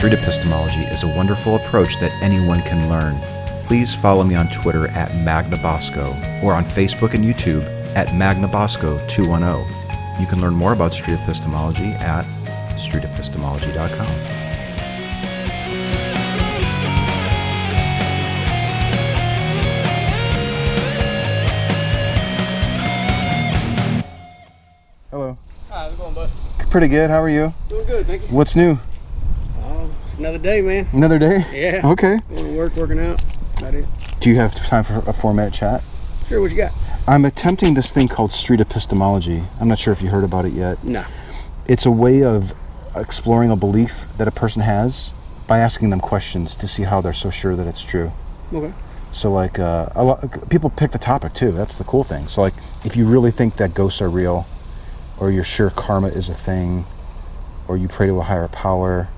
street epistemology is a wonderful approach that anyone can learn. Please follow me on Twitter at MagnaBosco or on Facebook and YouTube at MagnaBosco210. You can learn more about street epistemology at streetepistemology.com. Hello. Hi, how's it going, bud? Pretty good. How are you? Doing good, thank you. What's new? Another day, man. Another day? Yeah. Okay. Going to work, working out. About it. Do you have time for a four minute chat? Sure, what you got? I'm attempting this thing called street epistemology. I'm not sure if you heard about it yet. No. It's a way of exploring a belief that a person has by asking them questions to see how they're so sure that it's true. Okay. So, like, uh, a lot, people pick the topic too. That's the cool thing. So, like, if you really think that ghosts are real, or you're sure karma is a thing, or you pray to a higher power,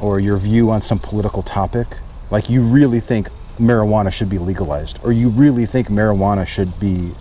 or your view on some political topic, like you really think marijuana should be legalized, or you really think marijuana should be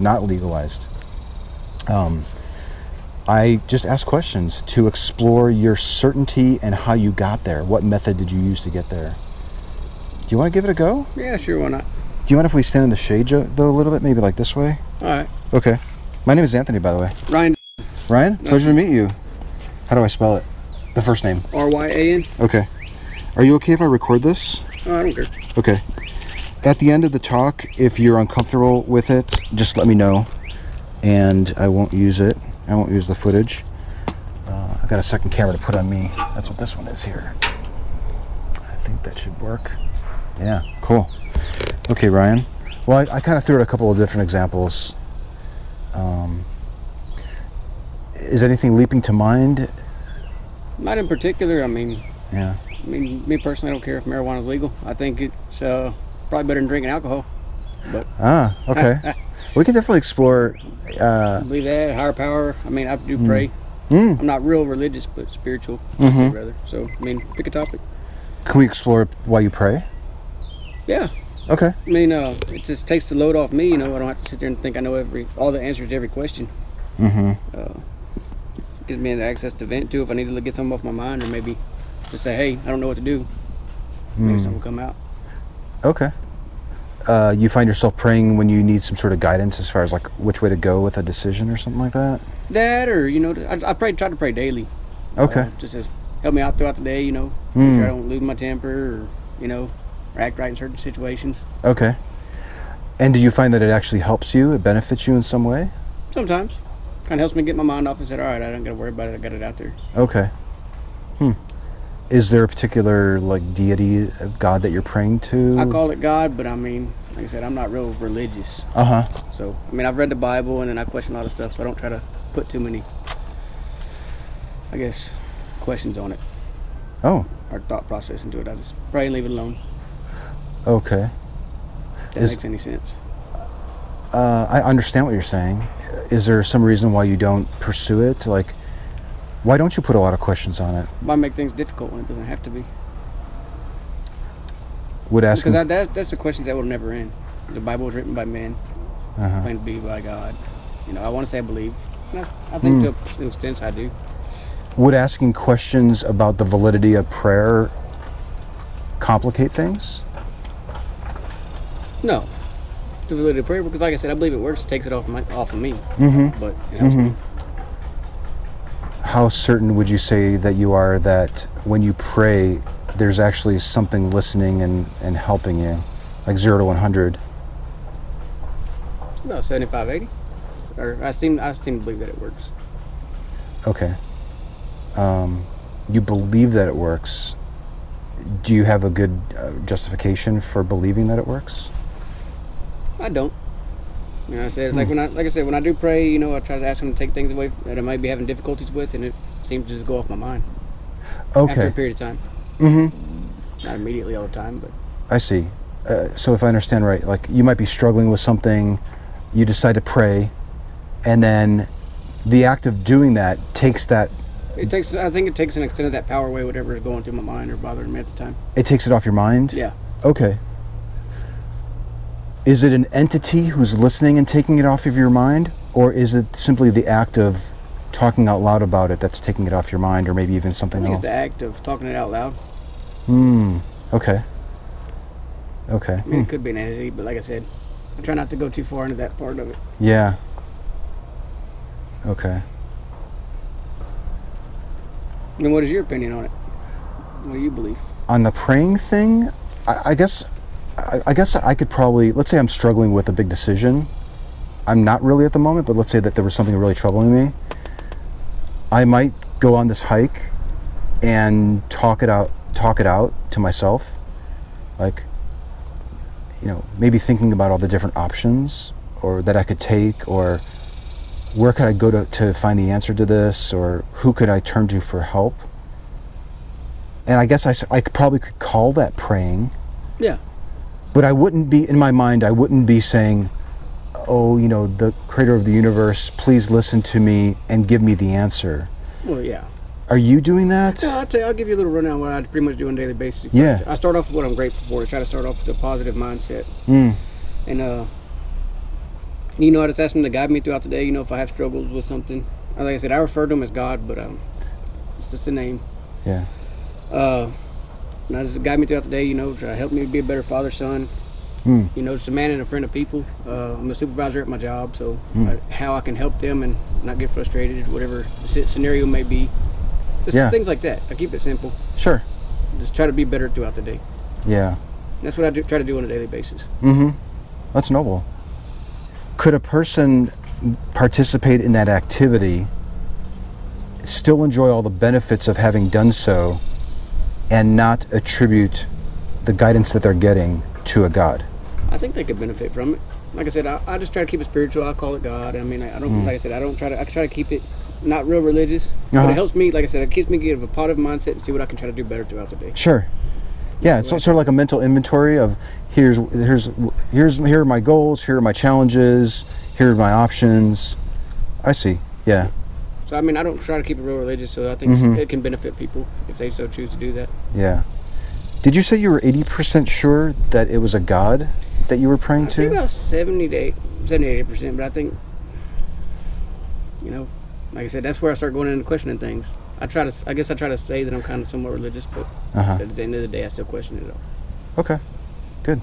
not legalized. Um, I just ask questions to explore your certainty and how you got there. What method did you use to get there? Do you want to give it a go? Yeah, sure, why not? Do you mind if we stand in the shade though a little bit, maybe like this way? All right. Okay. My name is Anthony, by the way. Ryan, Ryan, pleasure to meet you. How do I spell it? The first name. R-Y-A-N? Okay. Are you okay if I record this? Oh, I don't care. Okay. At the end of the talk, if you're uncomfortable with it, just let me know, and I won't use it. I won't use the footage. Uh, I've got a second camera to put on me. That's what this one is here. I think that should work. Yeah, cool. Okay, Ryan. Well, I, I kind of threw out a couple of different examples. Um, is anything leaping to mind? Not in particular. I mean, Yeah. I mean, me personally, I don't care if marijuana is legal. I think it's uh, probably better than drinking alcohol. But Ah, okay. we can definitely explore. Uh, I believe that higher power. I mean, I do pray. mm, I'm not real religious, but spiritual, mm-hmm. rather. So, I mean, pick a topic. can we explore why you pray? Yeah. Okay. I mean, uh, it just takes the load off me. You know, I don't have to sit there and think I know every all the answers to every question. Mm-hmm. uh, gives me an access to vent too if I need to get something off my mind or maybe just say, hey, I don't know what to do. Maybe something will come out. Okay. Uh, you find yourself praying when you need some sort of guidance as far as like which way to go with a decision or something like that? That or, you know, I, I pray, try to pray daily. Okay. Uh, just to help me out throughout the day, you know, Mm. sure I don't lose my temper or, you know, or act right in certain situations. Okay. And do you find that it actually helps you? It benefits you in some way? Sometimes. Kind of helps me get my mind off and said, all right, I don't got to worry about it. I got it out there. Okay. Hmm. Is there a particular like deity of God that you're praying to? I call it God, but I mean, like I said, I'm not real religious. Uh huh. So, I mean, I've read the Bible and then I question a lot of stuff, so I don't try to put too many, I guess, questions on it Oh. or thought process into it. I just pray and leave it alone. Okay. If that Is- makes any sense. Uh, I understand what you're saying. Is there some reason why you don't pursue it? Like, why don't you put a lot of questions on it? Why make things difficult when it doesn't have to be? Would ask. Because I, that, that's the questions that will never end. The Bible was written by men, uh claimed to be by God. You know, I want to say I believe. I, I think Hmm. to an extent I do. Would asking questions about the validity of prayer complicate things? No. Validity of prayer, because like I said, I believe it works. It takes it off my off of me. Mm-hmm. But helps me. How certain would you say that you are that when you pray, there's actually something listening and, and helping you? Like zero to 100. About 75, 80. Or I seem I seem to believe that it works. Okay. Um, you believe that it works. Do you have a good uh, justification for believing that it works? I don't. You know, I said like when I like I said when I do pray, you know, I try to ask him to take things away that I might be having difficulties with, and it seems to just go off my mind after a Okay. period of time. Mm-hmm. Not immediately all the time, but I see. Uh, so if I understand right, like you might be struggling with something, you decide to pray, and then the act of doing that takes that it takes. I think it takes an extent of that power away, whatever is going through my mind or bothering me at the time. it takes it off your mind. Yeah. Okay. Is it an entity who's listening and taking it off of your mind, or is it simply the act of talking out loud about it that's taking it off your mind, or maybe even something I think else? it's the act of talking it out loud. Hmm. Okay. Okay. I mean, it could be an entity, but like I said, I try not to go too far into that part of it. Yeah. Okay. I mean, what is your opinion on it? What do you believe? On the praying thing, I, I guess, I, I guess I could probably let's say I'm struggling with a big decision. I'm not really at the moment, but let's say that there was something really troubling me. I might go on this hike and talk it out, talk it out to myself, like, you know, maybe thinking about all the different options or that I could take, or where could I go to, to find the answer to this, or who could I turn to for help. And I guess I, could- probably could call that praying, Yeah. But I wouldn't be, in my mind, I wouldn't be saying, oh, you know, the creator of the universe, please listen to me and give me the answer. Well, yeah. Are you doing that? No, I'll tell you, I'll give you a little rundown of what I pretty much do on a daily basis. Yeah. I start off with what I'm grateful for. I try to start off with a positive mindset. Mm, And, uh, you know, I just ask him to guide me throughout the day. You know, if I have struggles with something. Like I said, I refer to him as God, but um, it's just a name. yeah. Uh, and I just guide me throughout the day, you know, try to help me be a better father, son. Mm, You know, just a man and a friend of people. Uh, I'm a supervisor at my job, so Mm. I, how I can help them and not get frustrated, whatever the scenario may be. Just Yeah. things like that. I keep it simple. sure. Just try to be better throughout the day. Yeah. And that's what I do, try to do on a daily basis. Mm-hmm. That's noble. Could a person participate in that activity, still enjoy all the benefits of having done so, and not attribute the guidance that they're getting to a god? I think they could benefit from it. Like I said, I, I just try to keep it spiritual. I call it God. I mean, I, I don't like I said, I don't try to. I try to keep it not real religious, but Uh-huh. it helps me. Like I said, it keeps me of a positive mindset and see what I can try to do better throughout the day. Sure. Yeah, it's sort of like a mental inventory of here's here's here's here are my goals, here are my challenges, here are my options. I see. Yeah. So I mean, I don't try to keep it real religious. So I think Mhm. it can benefit people if they so choose to do that. Yeah. Did you say you were 80% sure that it was a god that you were praying I think to? about 70 to 8, 70 80 percent, but I think, you know, like I said, that's where I start going into questioning things. I try to, I guess I try to say that I'm kind of somewhat religious, but Uh-huh. at the end of the day, I still question it all. Okay. Good.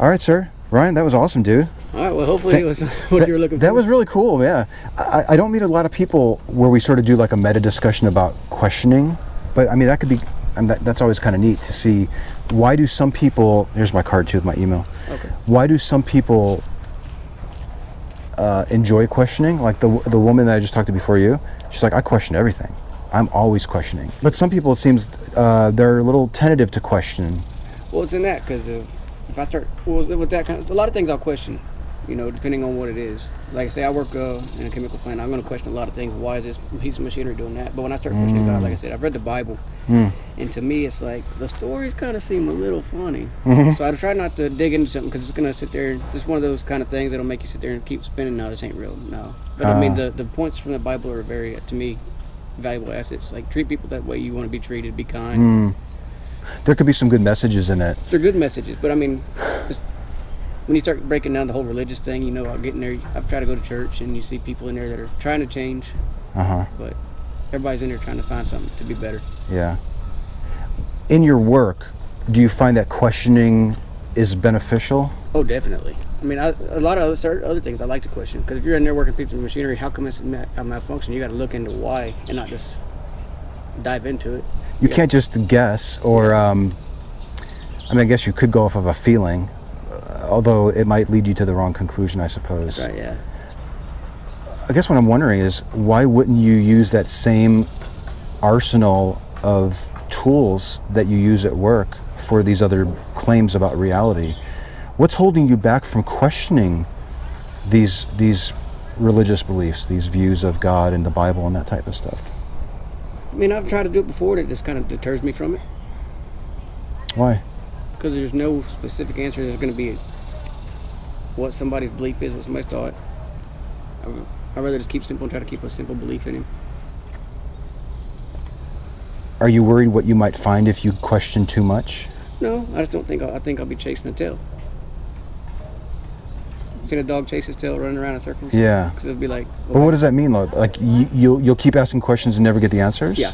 All right, sir. Ryan, that was awesome, dude. All right, well, hopefully it was what that, you were looking for. that was really cool, yeah. I, I don't meet a lot of people where we sort of do like a meta discussion about questioning, but I mean, that could be, I mean, that, that's always kind of neat to see why do some people, here's my card too with my email. Okay. Why do some people uh, enjoy questioning? Like the, the woman that I just talked to before you, she's like, I question everything. I'm always questioning. But some people, it seems, uh, they're a little tentative to question. Well, it's in that because if, if I start, well, with that kind of, a lot of things I'll question, you know, depending on what it is. Like I say, I work uh, in a chemical plant. I'm going to question a lot of things. Why is this piece of machinery doing that? But when I start questioning God, like I said, I've read the Bible, Mm. and to me, it's like the stories kind of seem a little funny. Mhm. So I try not to dig into something because it's going to sit there. It's one of those kind of things that'll make you sit there and keep spinning. No, this ain't real. No. But I mean, Ah. the, the points from the Bible are very, to me, valuable assets. Like treat people that way you want to be treated. Be kind. Mm. There could be some good messages in it. They're good messages, but I mean, when you start breaking down the whole religious thing, you know, I'll get in there. I've tried to go to church, and you see people in there that are trying to change, Uh huh. but everybody's in there trying to find something to be better. Yeah. In your work, do you find that questioning is beneficial? Oh, definitely. I mean, I, a lot of other, other things I like to question because if you're in there working pieces of machinery, how come it's malfunction? You got to look into why and not just dive into it. You Yeah. can't just guess, or um, I mean, I guess you could go off of a feeling, uh, although it might lead you to the wrong conclusion, I suppose. Right? Yeah. I guess what I'm wondering is why wouldn't you use that same arsenal of tools that you use at work for these other claims about reality? What's holding you back from questioning these these religious beliefs, these views of God and the Bible and that type of stuff? I mean, I've tried to do it before. And it just kind of deters me from it Why? because there's no specific answer. There's going to be what somebody's belief is, what somebody's thought. I- I'd rather just keep simple and try to keep a simple belief in him. Are you worried what you might find if you question too much? No, I just don't think I'll, I think I'll be chasing a tail. Seen a dog chase his tail running around in circles. Yeah. Because it'll be like. But what does that mean, though? Like you, you'll you'll keep asking questions and never get the answers. Yeah.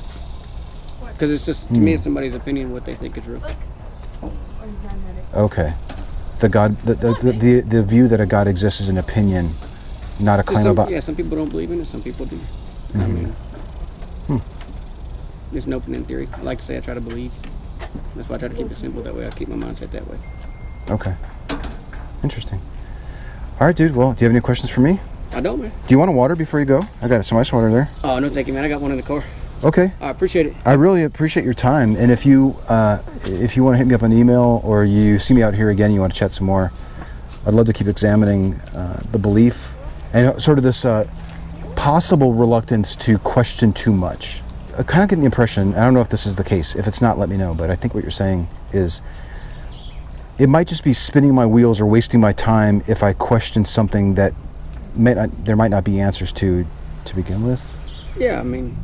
Because it's just to Hmm. me, it's somebody's opinion what they think is real. Okay. The God, the the, the, the, the view that a God exists is an opinion, not a claim some, about. yeah, some people don't believe in it. Some people do. I mean, Hmm. it's an open-end theory. I like to say I try to believe. That's why I try to keep it simple. That way, I keep my mindset that way. Okay. Interesting. All right, dude. Well, do you have any questions for me? I don't, man. Do you want a water before you go? I got some ice water there. Oh no, thank you, man. I got one in the car. Okay. I appreciate it. I really appreciate your time, and if you uh, if you want to hit me up on email or you see me out here again, you want to chat some more, I'd love to keep examining uh, the belief and sort of this uh, possible reluctance to question too much. I kind of get the impression. I don't know if this is the case. If it's not, let me know. But I think what you're saying is it might just be spinning my wheels or wasting my time if I question something that may not, there might not be answers to to begin with. Yeah, I mean,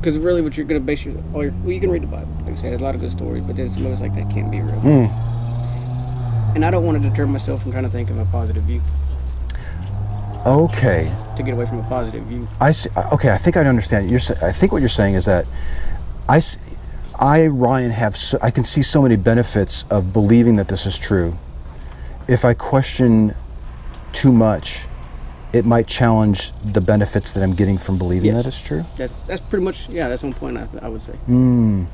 because really, what you're gonna base your, all your well, you can read the Bible. Like I said, there's a lot of good stories, but then some of it's like that can't be real. Hmm. And I don't want to deter myself from trying to think of a positive view Okay. to get away from a positive view. I see. Okay, I think I understand. You're. I think what you're saying is that I, s- I Ryan have. So, I can see so many benefits of believing that this is true. If I question too much, it might challenge the benefits that I'm getting from believing Yes. that it's true. That, that's pretty much yeah. That's one point I, I would say. Hmm.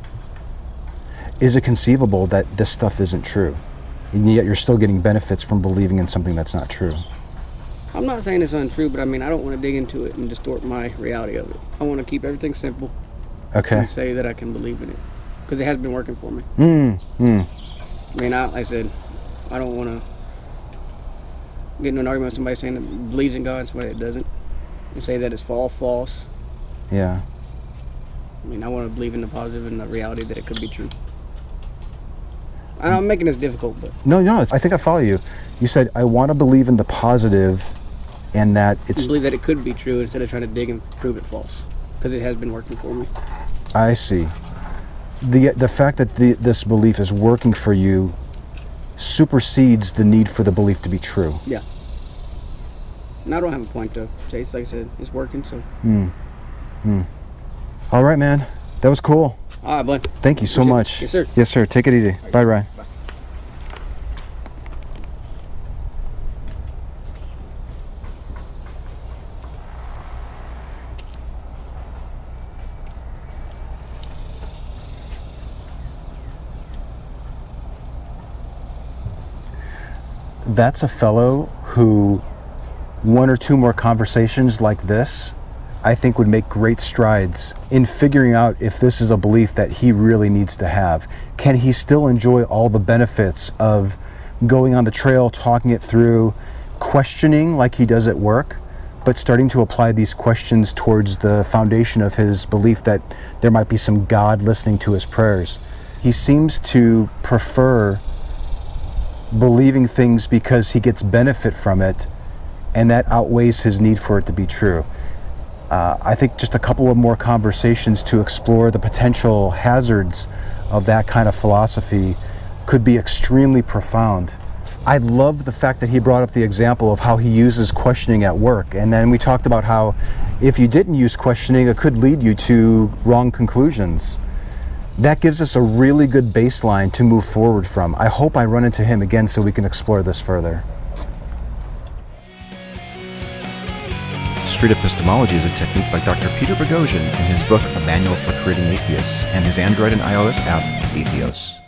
Is it conceivable that this stuff isn't true, and yet you're still getting benefits from believing in something that's not true? I'm not saying it's untrue, but I mean I don't want to dig into it and distort my reality of it. I want to keep everything simple Okay. and say that I can believe in it because it has been working for me. Hmm. Hmm. I mean, I, like I said, I don't want to get into an argument with somebody saying that believes in God and somebody that doesn't, and say that it's all false. Yeah. I mean, I want to believe in the positive and the reality that it could be true. I know I'm making this difficult, but No, no. it's- I think I follow you. You said I want to believe in the positive, and that it's believe that it could be true instead of trying to dig and prove it false, because it has been working for me. I see. The the fact that the, this belief is working for you supersedes the need for the belief to be true. Yeah. And I don't have a point to chase. Like I said, it's working. So, Hmm. Hmm. All right, man. That was cool. all right, bud. Thank you so Appreciate it. much. Yes, sir. Yes, sir. Take it easy. Bye, Ryan. That's a fellow who one or two more conversations like this, I think would make great strides in figuring out if this is a belief that he really needs to have. Can he still enjoy all the benefits of going on the trail, talking it through, questioning like he does at work, but starting to apply these questions towards the foundation of his belief that there might be some God listening to his prayers? He seems to prefer believing things because he gets benefit from it and that outweighs his need for it to be true. Uh, I think just a couple of more conversations to explore the potential hazards of that kind of philosophy could be extremely profound. I love the fact that he brought up the example of how he uses questioning at work. And then we talked about how if you didn't use questioning, it could lead you to wrong conclusions. That gives us a really good baseline to move forward from. I hope I run into him again so we can explore this further. Street epistemology is a technique by Dr. Peter Boghossian in his book A Manual for Creating Atheists and his Android and iOS app, Atheos.